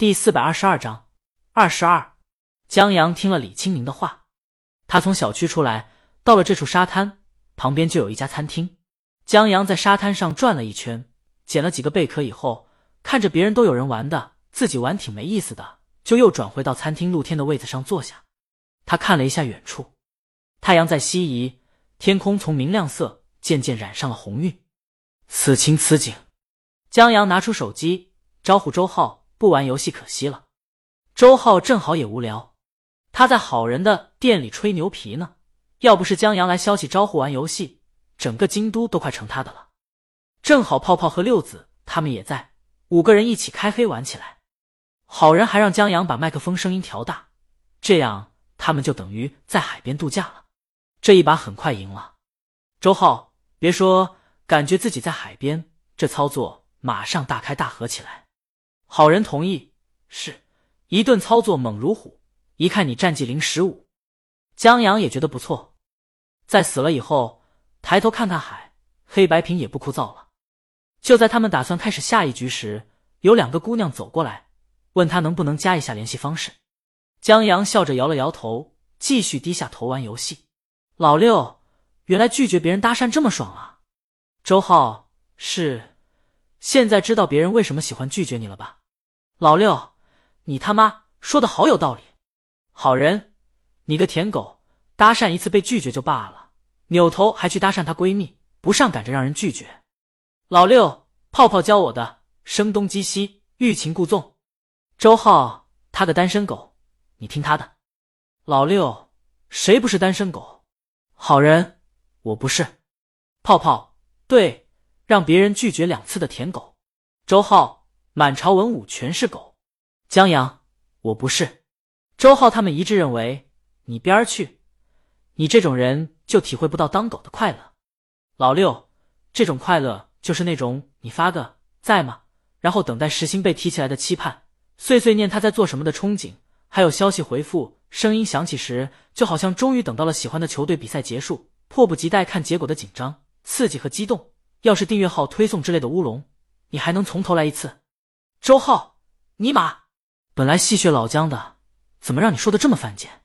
第四百二十二章二十二。江阳听了李青明的话，他从小区出来，到了这处沙滩旁边就有一家餐厅。江阳在沙滩上转了一圈，捡了几个贝壳以后，看着别人都有人玩的，自己玩挺没意思的，就又转回到餐厅露天的位子上坐下。他看了一下远处，太阳在西移，天空从明亮色渐渐染上了红晕。此情此景，江阳拿出手机招呼周浩，不玩游戏可惜了。周浩正好也无聊，他在好人的店里吹牛皮呢。要不是江阳来消息招呼玩游戏，整个京都都快成他的了。正好泡泡和六子他们也在，五个人一起开黑玩起来。好人还让江阳把麦克风声音调大，这样他们就等于在海边度假了。这一把很快赢了。周浩别说。感觉自己在海边，这操作马上大开大合起来。好人同意，是一顿操作猛如虎。一看你战绩零十五，江阳也觉得不错。在死了以后，抬头看看海，黑白屏也不枯燥了。就在他们打算开始下一局时，有两个姑娘走过来，问他能不能加一下联系方式。江阳笑着摇了摇头，继续低下头玩游戏。老六，原来拒绝别人搭讪这么爽啊！周浩是，现在知道别人为什么喜欢拒绝你了吧？老六，你他妈说的好有道理。好人，你个舔狗，搭讪一次被拒绝就罢了，扭头还去搭讪她闺蜜，不上赶着让人拒绝。老六，泡泡教我的，声东击西，欲擒故纵。周浩，他个单身狗，你听他的。老六，谁不是单身狗？好人，我不是。泡泡。对，让别人拒绝两次的舔狗，周浩满朝文武全是狗。江阳，我不是。周浩他们一致认为你边儿去，你这种人就体会不到当狗的快乐。老六，这种快乐就是那种你发个在吗，然后等待实心被提起来的期盼，碎碎念他在做什么的憧憬，还有消息回复声音响起时，就好像终于等到了喜欢的球队比赛结束，迫不及待看结果的紧张。刺激和激动，要是订阅号推送之类的乌龙，你还能从头来一次。周浩，尼玛，本来戏谑老姜的，怎么让你说的这么犯贱？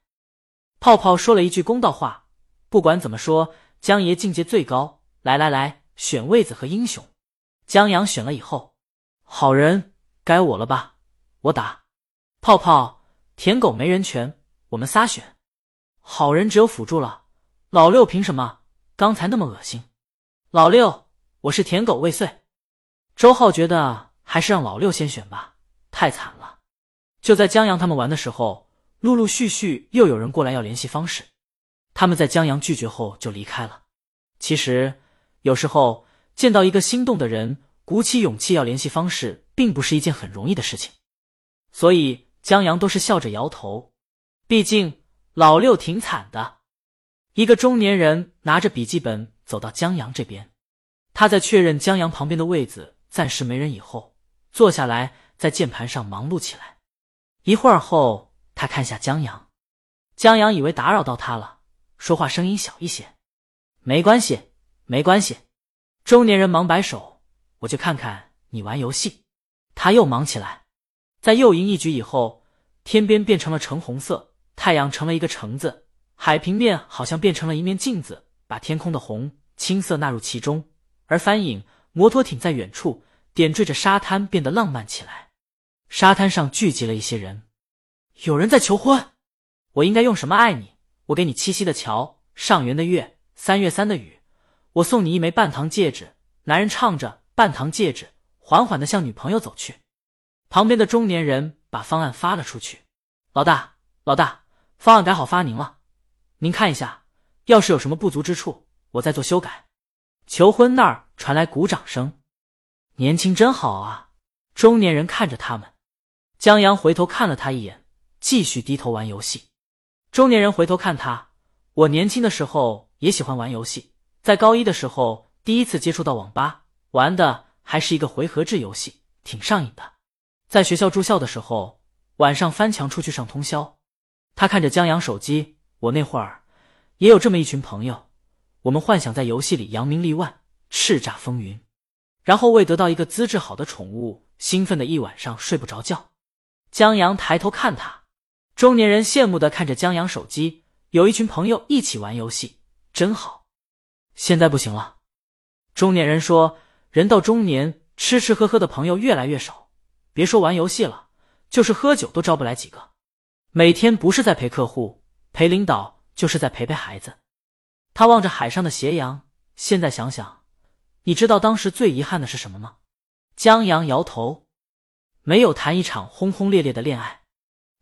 泡泡说了一句公道话，不管怎么说，江爷境界最高。来来来，选位子和英雄。江阳选了以后，好人该我了吧？我打。泡泡，舔狗没人权，我们仨选。好人只有辅助了。老六凭什么？刚才那么恶心。老六，我是舔狗未遂。周浩觉得还是让老六先选吧，太惨了。就在江阳他们玩的时候，陆陆续续又有人过来要联系方式。他们在江阳拒绝后就离开了。其实有时候见到一个心动的人，鼓起勇气要联系方式，并不是一件很容易的事情。所以江阳都是笑着摇头。毕竟老六挺惨的。一个中年人拿着笔记本。走到江阳这边，他在确认江阳旁边的位子暂时没人以后，坐下来在键盘上忙碌起来。一会儿后，他看下江阳，江阳以为打扰到他了，说话声音小一些：“没关系，没关系。”中年人忙摆手：“我就看看你玩游戏。”他又忙起来，在又赢一局以后，天边变成了橙红色，太阳成了一个橙子，海平面好像变成了一面镜子。把天空的红、青色纳入其中，而帆影、摩托艇在远处点缀着沙滩，变得浪漫起来。沙滩上聚集了一些人，有人在求婚。我应该用什么爱你？我给你七夕的桥，上元的月，三月三的雨。我送你一枚半糖戒指。男人唱着半糖戒指，缓缓的向女朋友走去。旁边的中年人把方案发了出去。老大，老大，方案改好发您了，您看一下。要是有什么不足之处，我再做修改。求婚那儿传来鼓掌声，年轻真好啊！中年人看着他们，江阳回头看了他一眼，继续低头玩游戏。中年人回头看他，我年轻的时候也喜欢玩游戏，在高一的时候第一次接触到网吧，玩的还是一个回合制游戏，挺上瘾的。在学校住校的时候，晚上翻墙出去上通宵。他看着江阳手机，我那会儿。也有这么一群朋友，我们幻想在游戏里扬名立万、叱咤风云，然后为得到一个资质好的宠物，兴奋的一晚上睡不着觉。江阳抬头看他，中年人羡慕的看着江阳手机，有一群朋友一起玩游戏，真好。现在不行了，中年人说，人到中年，吃吃喝喝的朋友越来越少，别说玩游戏了，就是喝酒都招不来几个。每天不是在陪客户、陪领导，就是在陪陪孩子。他望着海上的斜阳，现在想想，你知道当时最遗憾的是什么吗？江阳摇头，没有谈一场轰轰烈烈的恋爱。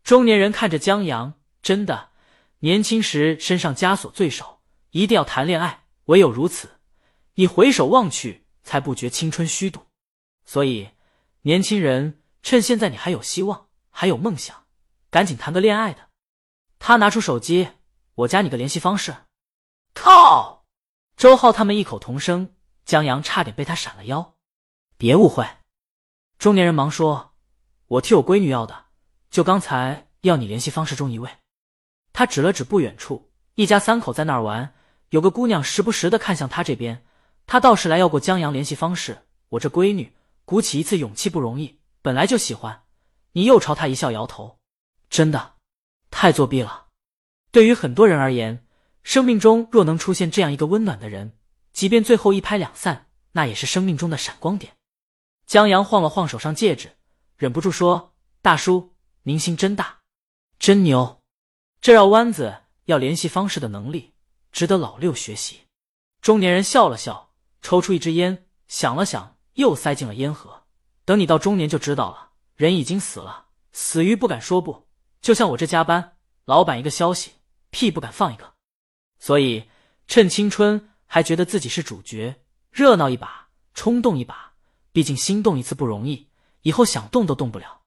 中年人看着江阳，真的，年轻时身上枷锁最少，一定要谈恋爱，唯有如此，你回首望去，才不觉青春虚度。所以，年轻人，趁现在你还有希望，还有梦想。赶紧谈个恋爱的。他拿出手机，我加你个联系方式。靠！周浩他们异口同声，江阳差点被他闪了腰。别误会，中年人忙说：“我替我闺女要的，就刚才要你联系方式中一位。”他指了指不远处，一家三口在那儿玩，有个姑娘时不时的看向他这边。他倒是来要过江阳联系方式。我这闺女鼓起一次勇气不容易，本来就喜欢。你又朝他一笑，摇头。真的，太作弊了。对于很多人而言，生命中若能出现这样一个温暖的人，即便最后一拍两散，那也是生命中的闪光点。江阳晃了晃手上戒指，忍不住说：“大叔，您心真大，真牛！这绕弯子要联系方式的能力，值得老六学习。”中年人笑了笑，抽出一支烟，想了想，又塞进了烟盒。等你到中年就知道了，人已经死了，死于不敢说不。就像我这加班，老板一个消息，屁不敢放一个，所以趁青春还觉得自己是主角，热闹一把，冲动一把。毕竟心动一次不容易，以后想动都动不了。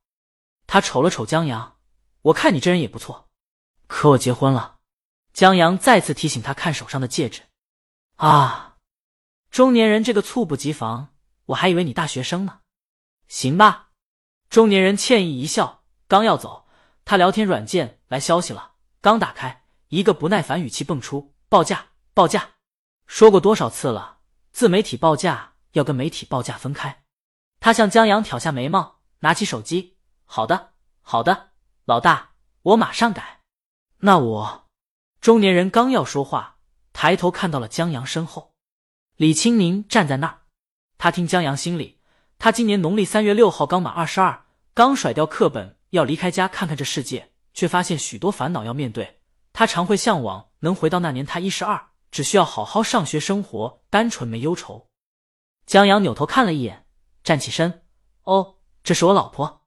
他瞅了瞅江阳，我看你这人也不错，可我结婚了。江阳再次提醒他看手上的戒指。啊，中年人这个猝不及防，我还以为你大学生呢。行吧，中年人歉意一笑，刚要走。他聊天软件来消息了，刚打开，一个不耐烦语气蹦出：“报价，报价！说过多少次了，自媒体报价要跟媒体报价分开。”他向江阳挑下眉毛，拿起手机：“好的，好的，老大，我马上改。”那我……中年人刚要说话，抬头看到了江阳身后，李清宁站在那儿。他听江阳心里，他今年农历三月六号刚满二十二，刚甩掉课本。要离开家看看这世界，却发现许多烦恼要面对。他常会向往能回到那年他一十二，只需要好好上学生活，单纯没忧愁。江阳扭头看了一眼，站起身：“哦，这是我老婆。”